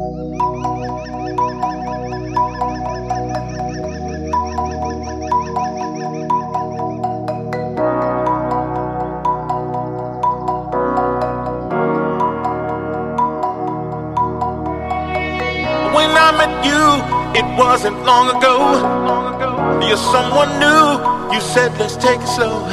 When I met you, it wasn't long ago. You're someone new. You said, let's take it slow.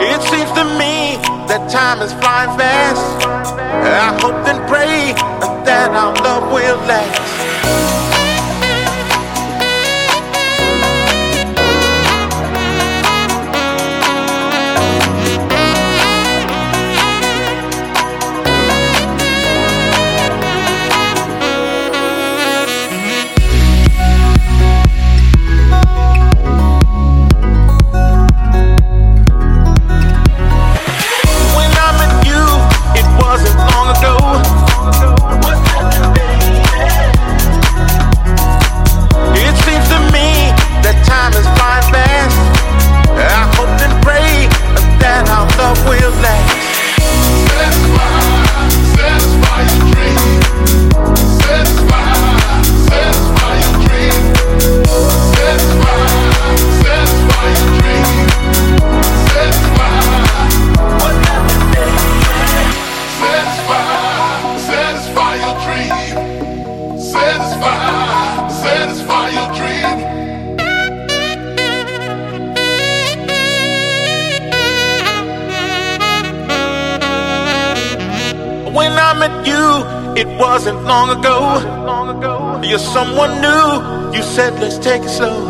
It seems to me that time is flying fast. I hope and pray that our love will last. Met you, it wasn't long ago. You're someone new. You said, let's take it slow.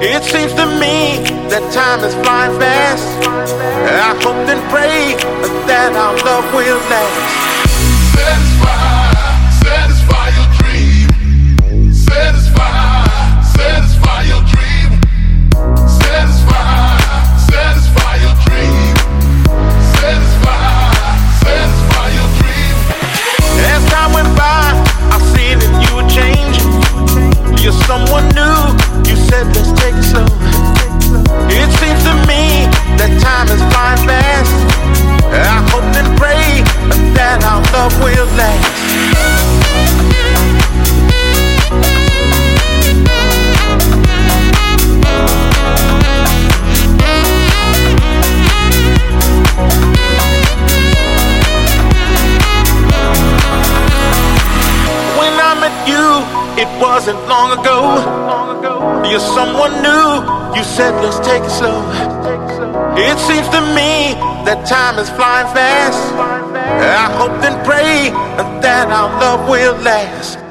It seems to me that time is flying fast. I hope and pray that our love will last. Satisfy, someone new. You said, let's take it slow. It seems to me that time is flying fast. I hope and pray that our love will last. Wasn't long ago. You're someone new. You said, let's take it slow. It seems to me that time is flying fast. I hope and pray that our love will last.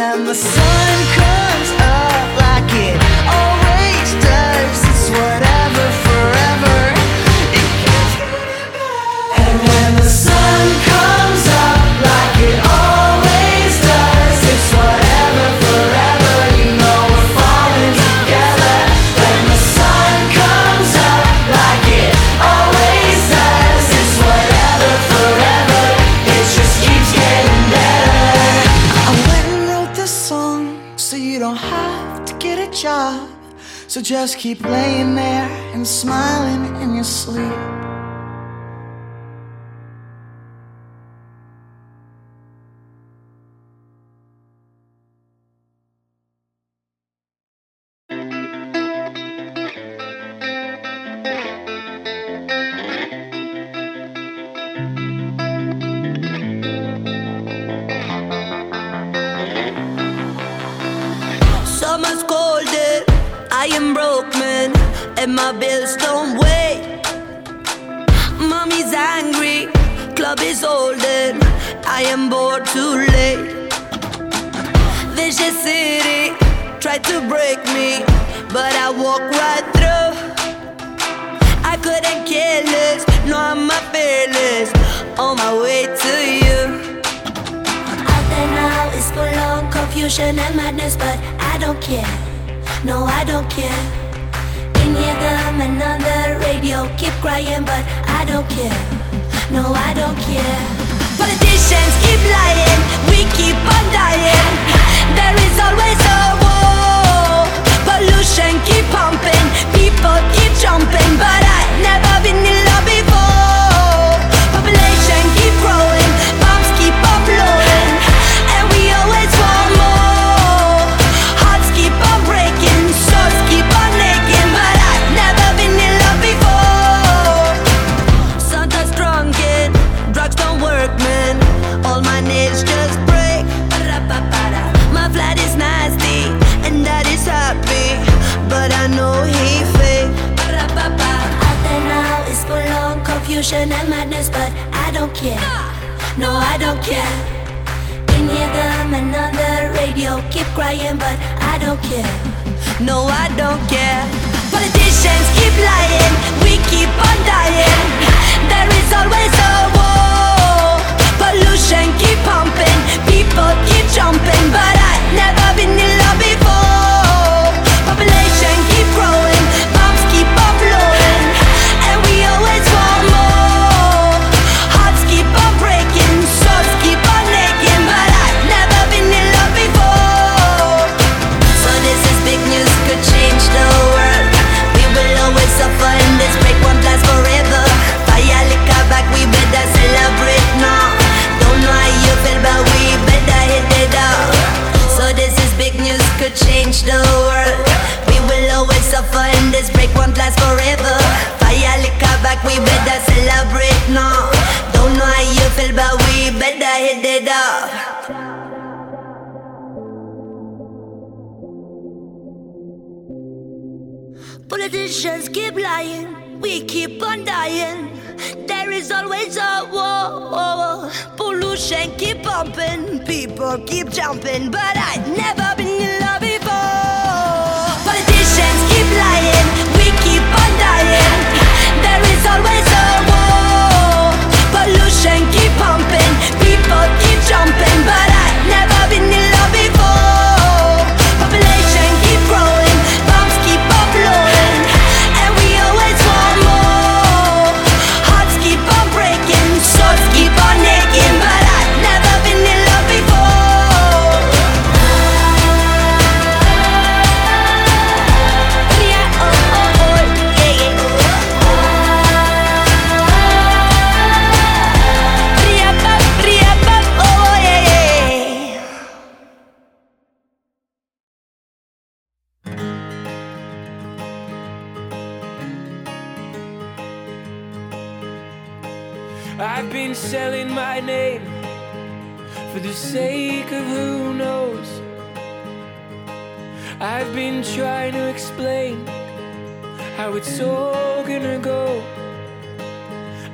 and the sun comes just keep laying there and smiling in your sleep. it. Politicians keep lying, we keep on dying. There is always a war. Pollution keep pumping, people keep jumping, but I've never been in love before. Politicians keep lying, we keep on dying. There is always jumping how it's all gonna go.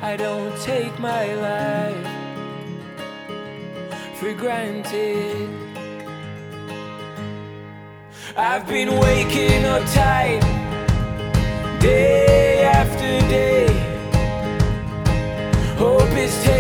I don't take my life for granted. I've been waking up tight day after day. Hope is taking.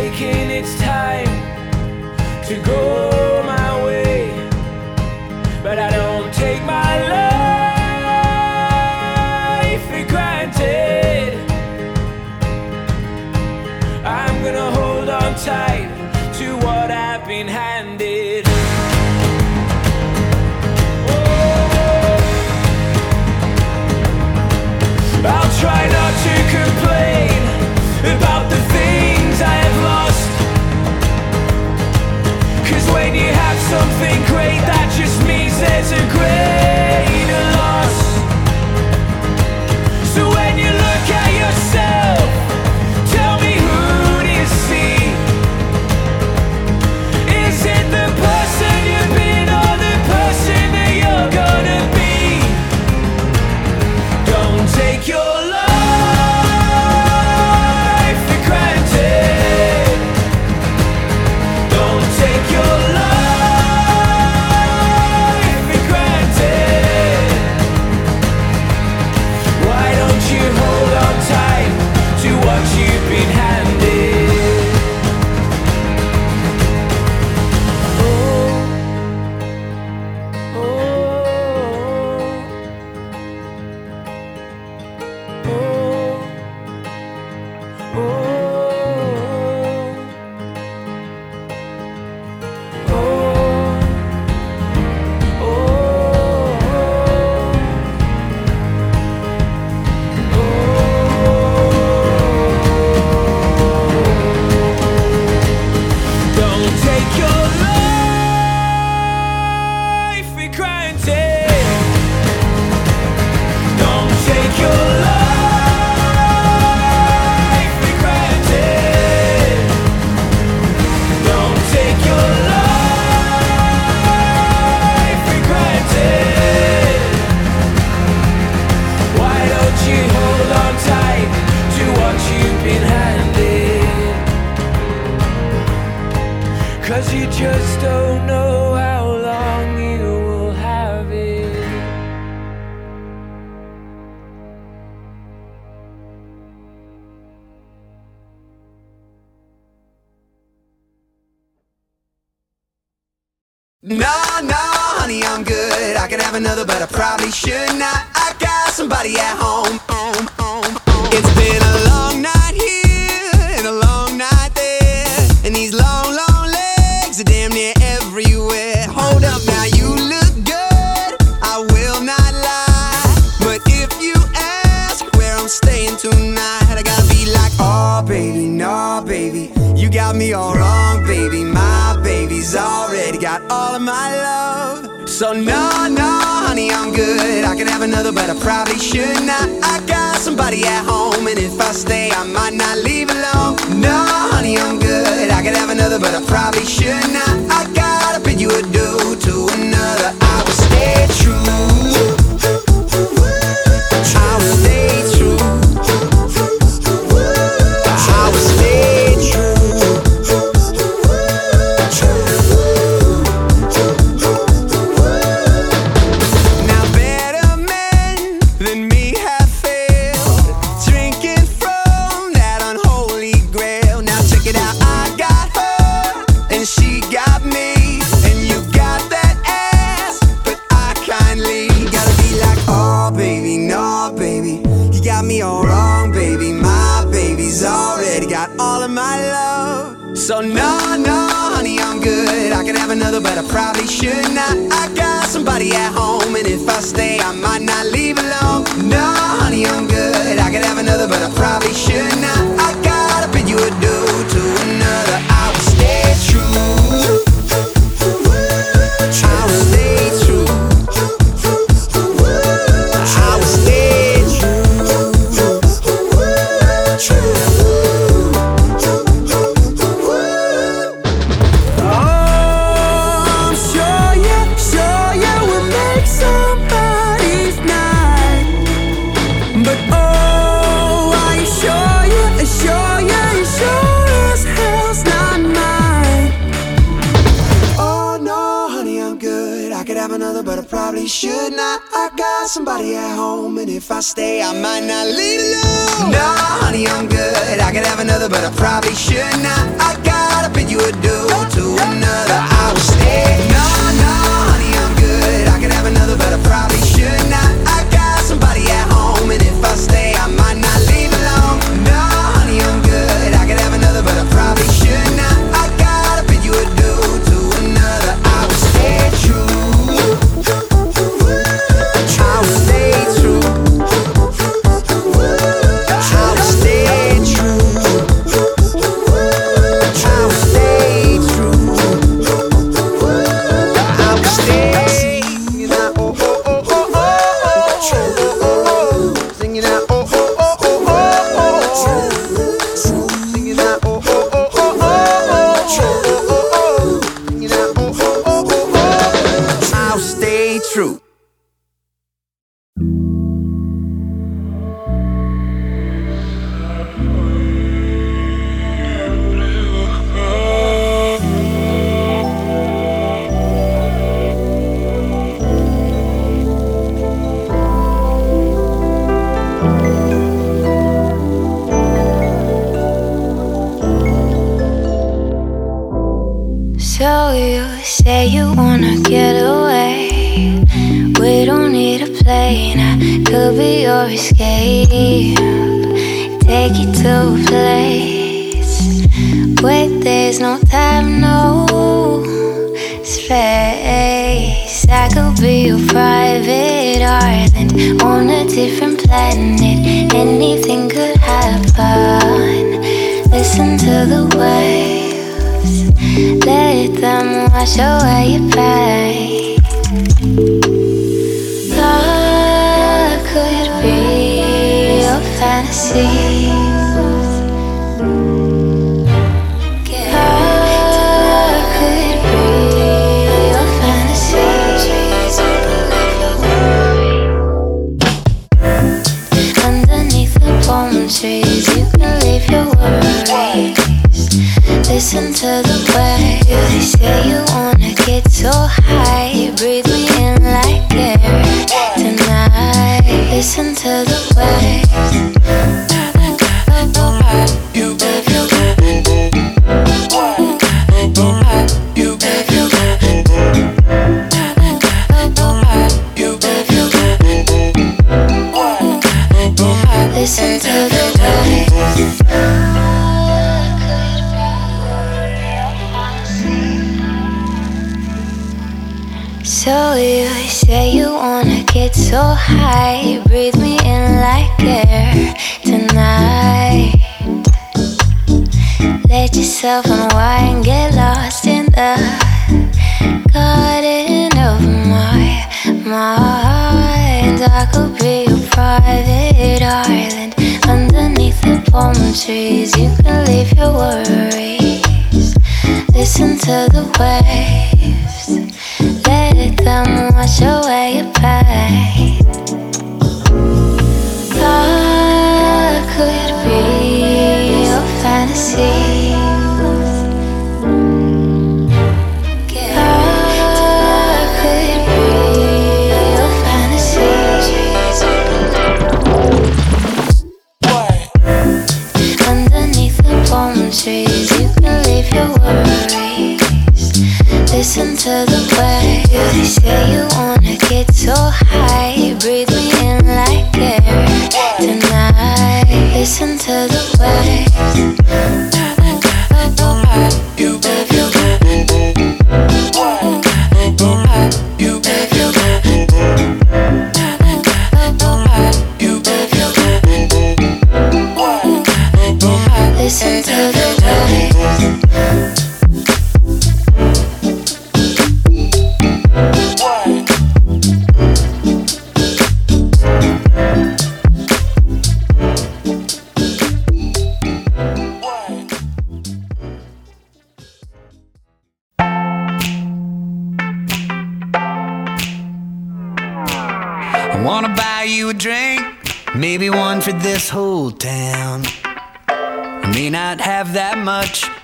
Fantasy.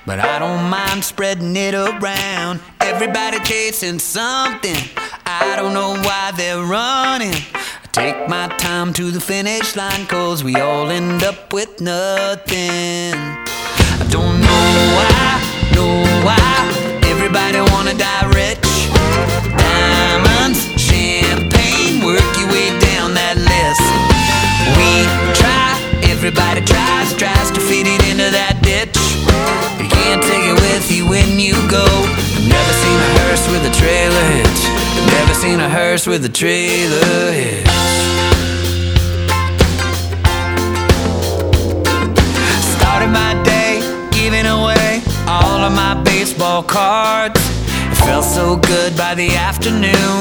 But I don't mind spreading it around. Everybody chasing something, I don't know why they're running. I take my time to the finish line, cause we all end up with nothing. I don't know why, know why everybody wanna die rich. Diamonds, champagne, work your way down that list. We try, everybody tries, tries to fit it into that can't take it with you when you go. Never seen a hearse with a trailer hitch. Never seen a hearse with a trailer hitch. Started my day giving away all of my baseball cards. It felt so good by the afternoon.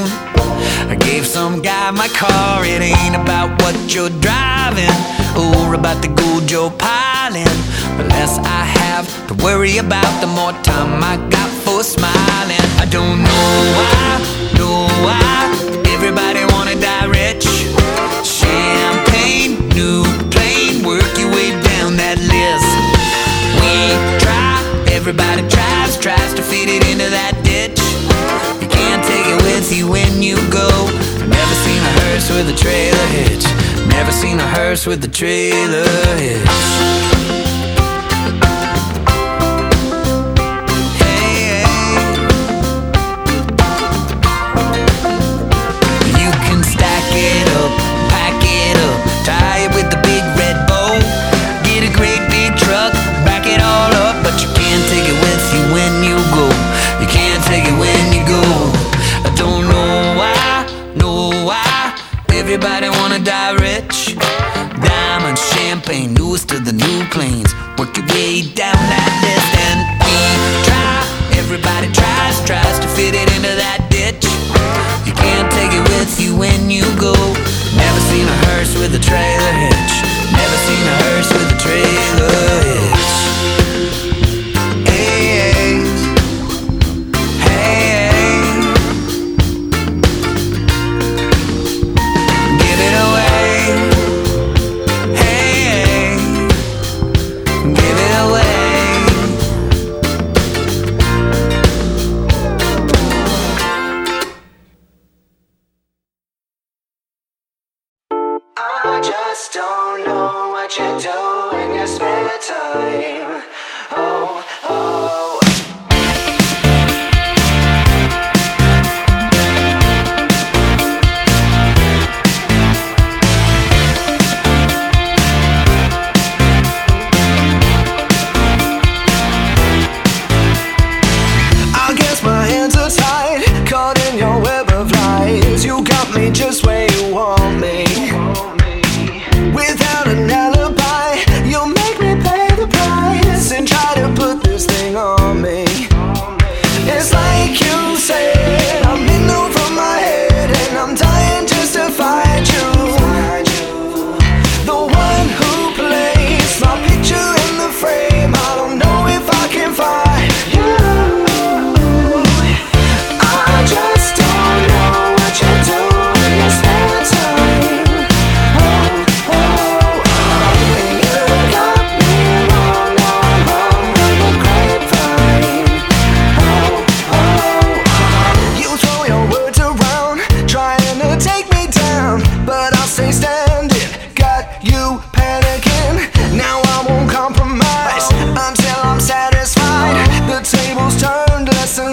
I gave some guy my car. It ain't about what you're driving or about the gold you're piling. The less I have to worry about, the more time I got for smiling. I don't know why, know why everybody wanna die rich. Champagne, new plane, work your way down that list. We try, everybody tries, tries to fit it into that ditch. You can't take it with you when you go. Never seen a hearse with a trailer hitch. Never seen a hearse with a trailer hitch. Champagne, newest to the new planes. Work your way down that list and we try. Everybody tries, tries to fit it into that ditch. You can't take it with you when you go. Never seen a hearse with a trailer hitch.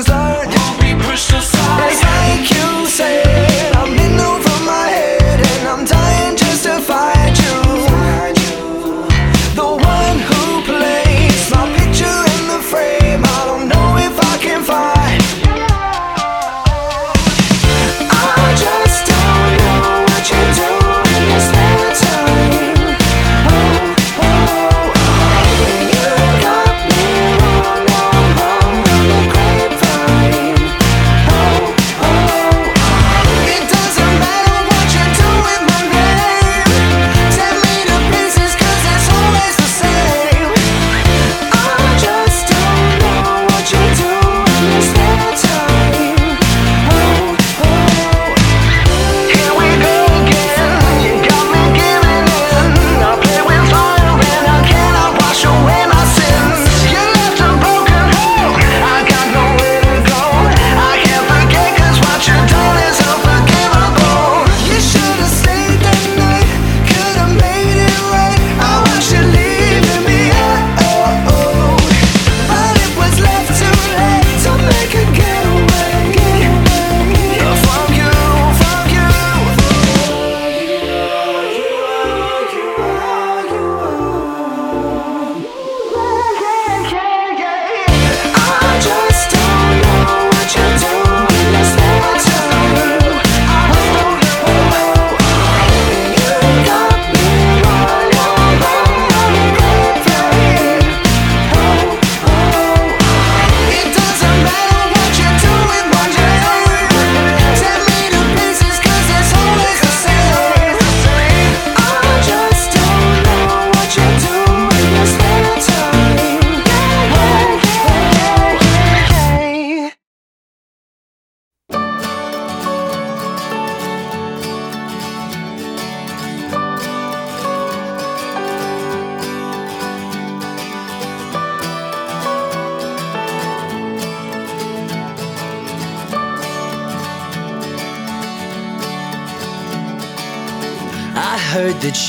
are. Won't be pushed aside.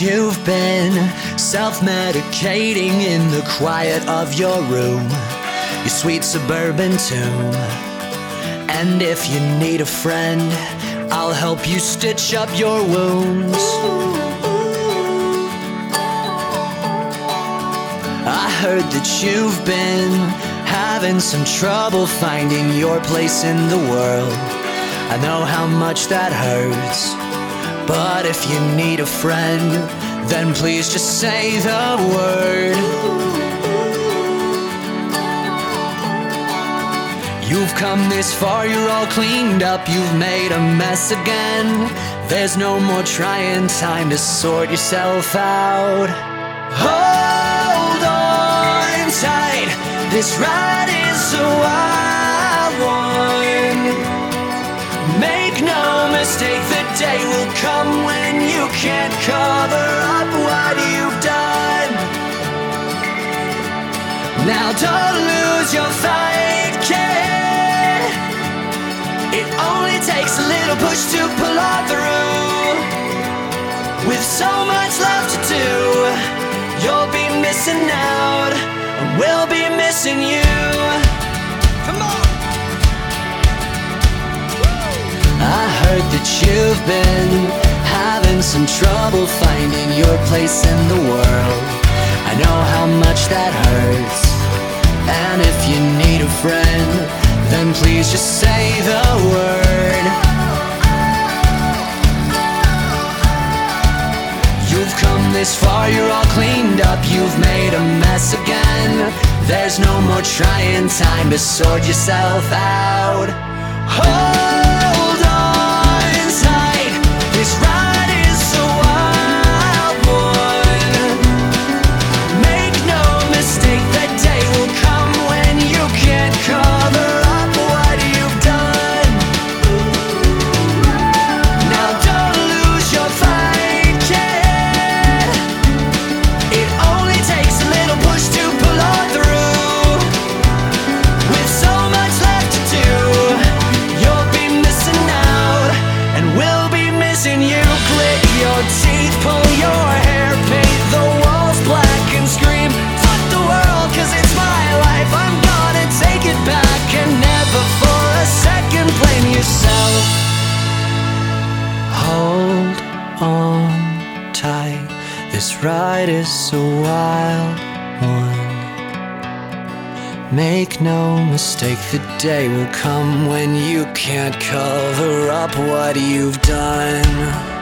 You've been self medicating in the quiet of your room, your sweet suburban tomb. And if you need a friend, I'll help you stitch up your wounds. I heard that you've been having some trouble finding your place in the world. I know how much that hurts. But if you need a friend, then please just say the word. You've come this far, you're all cleaned up, you've made a mess again. There's no more trying time to sort yourself out. Hold on tight, this ride is a wild one. Make no mistake, day will come when you can't cover up what you've done. Now don't lose your fight, kid. It only takes a little push to pull on through. With so much left to do, you'll be missing out, and we'll be missing you. Come on. I heard that you've been having some trouble finding your place in the world. I know how much that hurts. And if you need a friend, then please just say the word. You've come this far, you're all cleaned up, you've made a mess again. There's no more trying time to sort yourself out. Hold ride is a wild one. Make no mistake, the day will come when you can't cover up what you've done.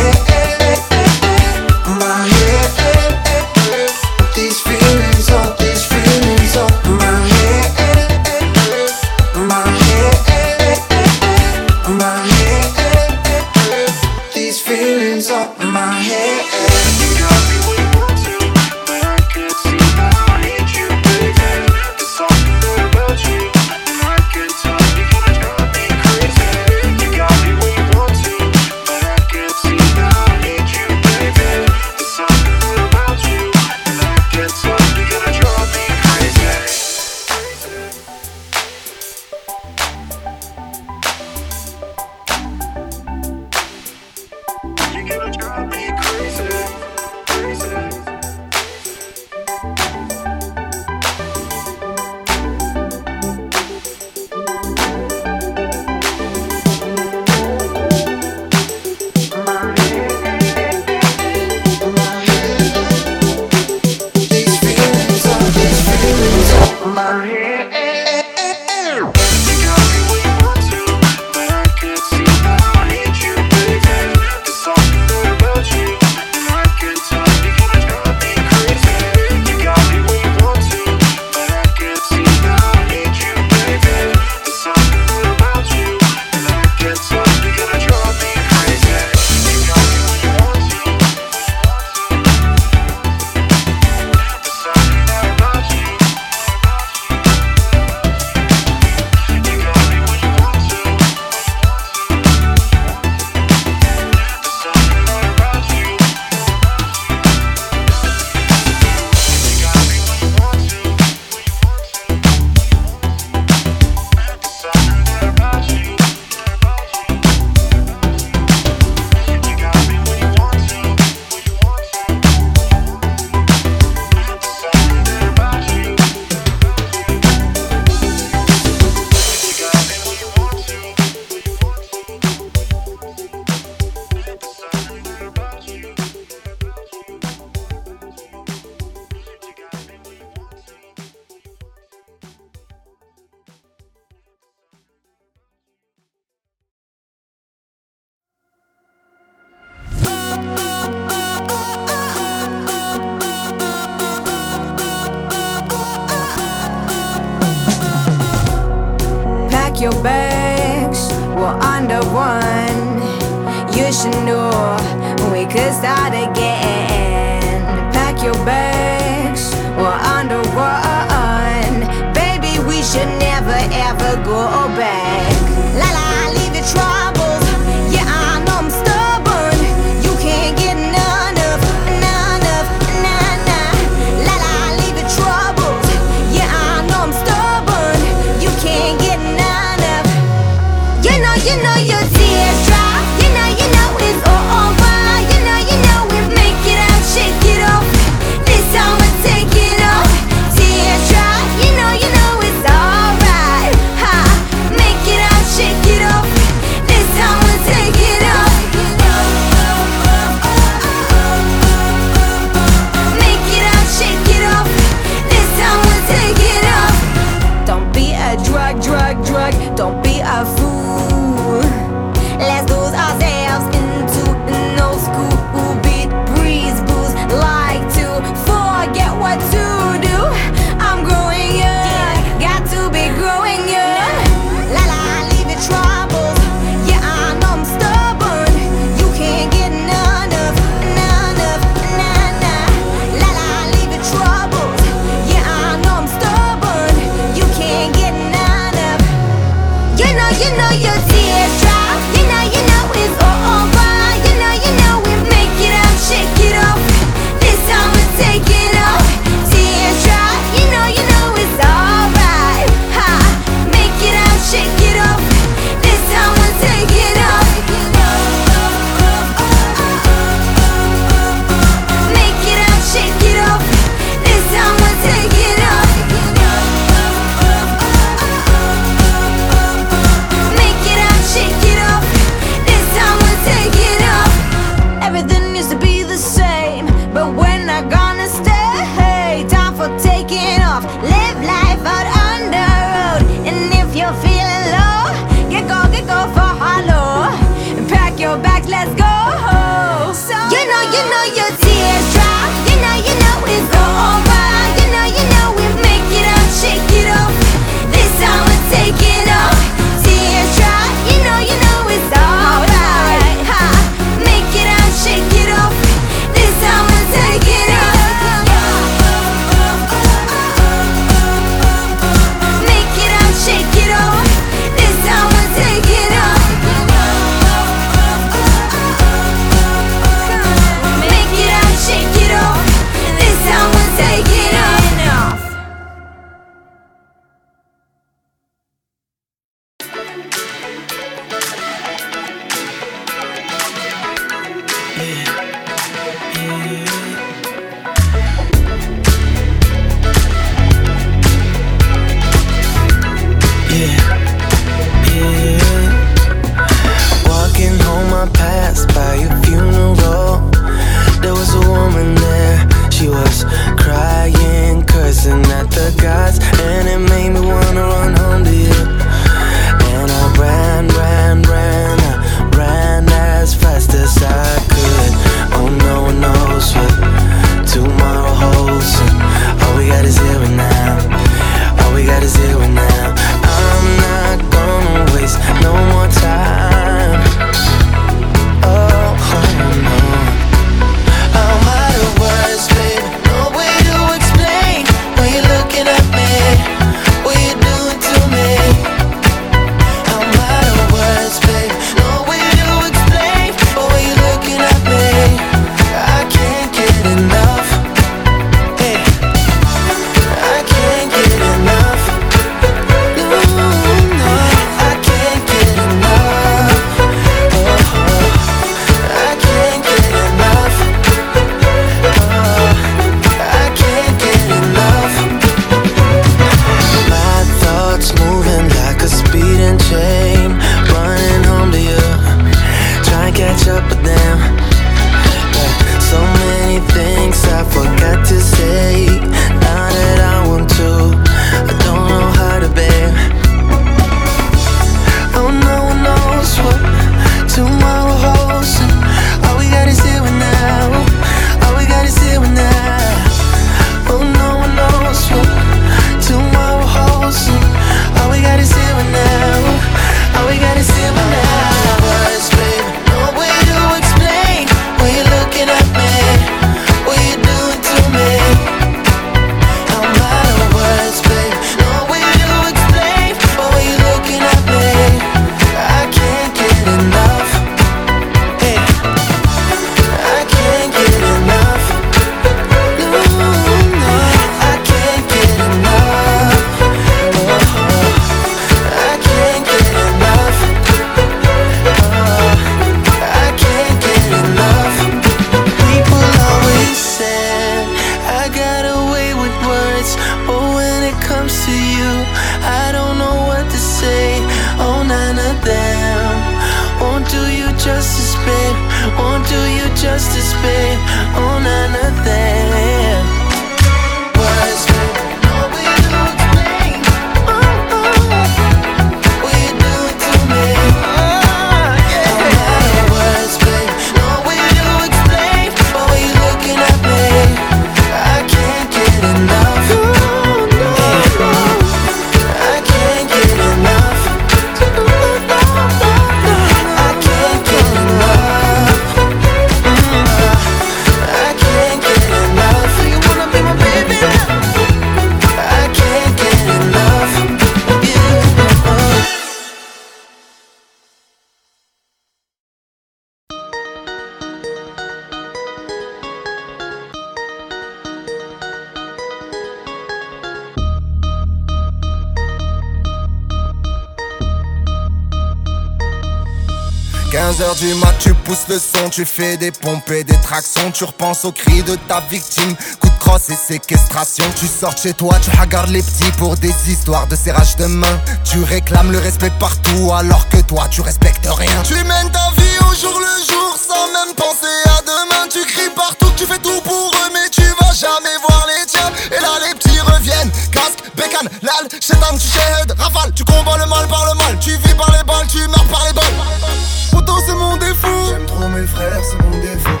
15h du mat, tu pousses le son, tu fais des pompes et des tractions, tu repenses aux cris de ta victime, coup de crosse et séquestration. Tu sors chez toi, tu hagardes les petits pour des histoires de serrage de main. Tu réclames le respect partout alors que toi tu respectes rien. Tu mènes ta vie au jour le jour sans même penser à demain. Tu cries partout, tu fais tout pour eux, mais tu vas jamais voir les tiens. Et là les petits reviennent, casque, bécane, lal, chétan, tu shahid, rafale, tu combats le mal par le mal, tu vis par les balles, tu meurs par les balles. Poto, c'est mon défaut. J'aime trop mes frères, c'est mon défaut.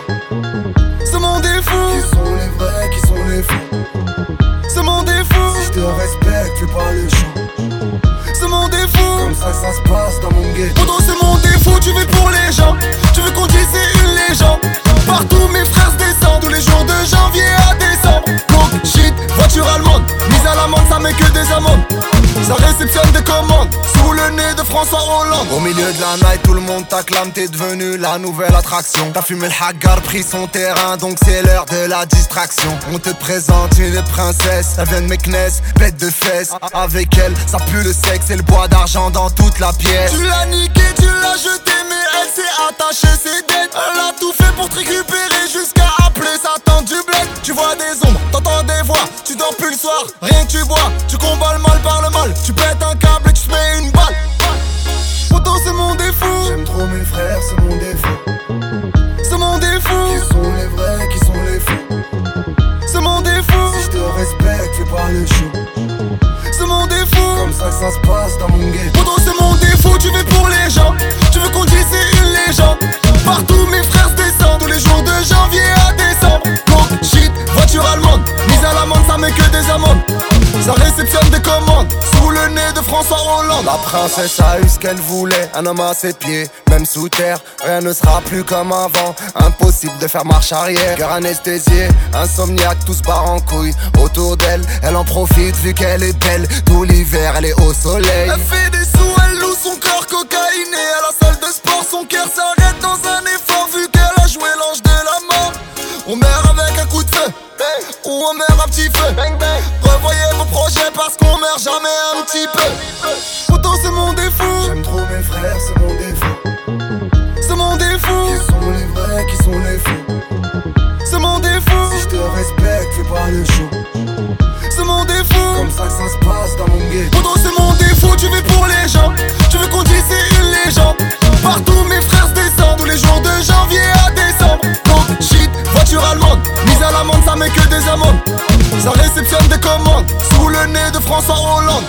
C'est mon défaut. Qui sont les vrais, qui sont les faux? C'est mon défaut. Si je te respecte, fais pas le show. C'est mon défaut. Comme ça, ça se passe dans mon ghetto. Poto, c'est mon défaut. Tu vis pour les gens. Tu veux qu'on dise c'est une légende. Partout, mes frères se descendent. Tous les jours de janvier à décembre. Coke, shit, voiture allemande. Mise à l'amende, ça met que des amendes. Ça réceptionne des commandes. Sous le nez de François Hollande. Au milieu de la night tout le monde t'acclame T'es devenu la nouvelle attraction. T'as fumé le hagar, pris son terrain Donc c'est l'heure de la distraction. On te présente une princesse Elle vient de Meknes, bête de fesses. Avec elle ça pue le sexe Et le bois d'argent dans toute la pièce. Tu l'as niqué, tu l'as jeté Mais elle s'est attachée ses dettes Elle a tout fait pour te récupérer Jusqu'à appeler sa tante du bled. Tu vois des ombres, t'entends des voix Tu dors plus le soir, rien que tu bois Tu combats le tu peux La princesse a eu ce qu'elle voulait, un homme à ses pieds, même sous terre, rien ne sera plus comme avant. Impossible de faire marche arrière. Cœur anesthésié, insomniaque, tout se barre en couille. Autour d'elle, elle en profite vu qu'elle est belle. Tout l'hiver, elle est au soleil. Elle fait des sous, elle loue son corps cocaïné. À la salle de sport, son cœur s'arrête dans un effort vu qu'elle a joué l'ange de la mort. On meurt avec un coup de feu, ou on meurt un petit feu. Revoyez vos projets parce qu'on meurt jamais un petit peu. Frères, c'est mon défaut. C'est mon défaut. Qui sont les vrais, qui sont les faux? C'est mon défaut. Si je te respecte, fais pas le show. C'est mon défaut. Comme ça que ça se passe dans mon ghetto. Poto, c'est mon défaut. Tu vis pour les gens. Tu veux qu'on dise c'est une légende. Partout mes frères se descendent. Tous les jours de janvier à décembre. Coke, shit, voiture allemande. Mise à l'amende, ça met que des amendes. Ça réceptionne des commandes sous le nez de François Hollande.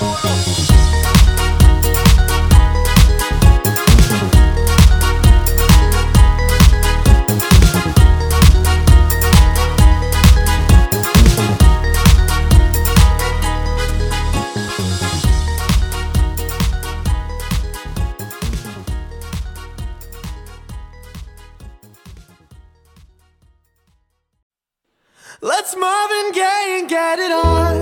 Get it on.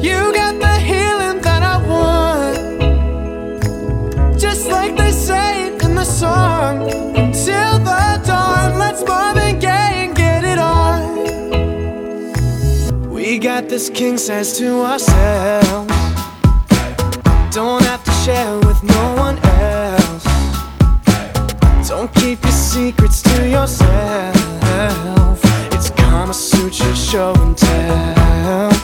You got the healing that I want. Just like they say in the song. Until the dawn, let's Marvin Gaye and get it on. We got this king size to ourselves. Don't have to share with no one else. Don't keep your secrets to yourself. It's your show and tell.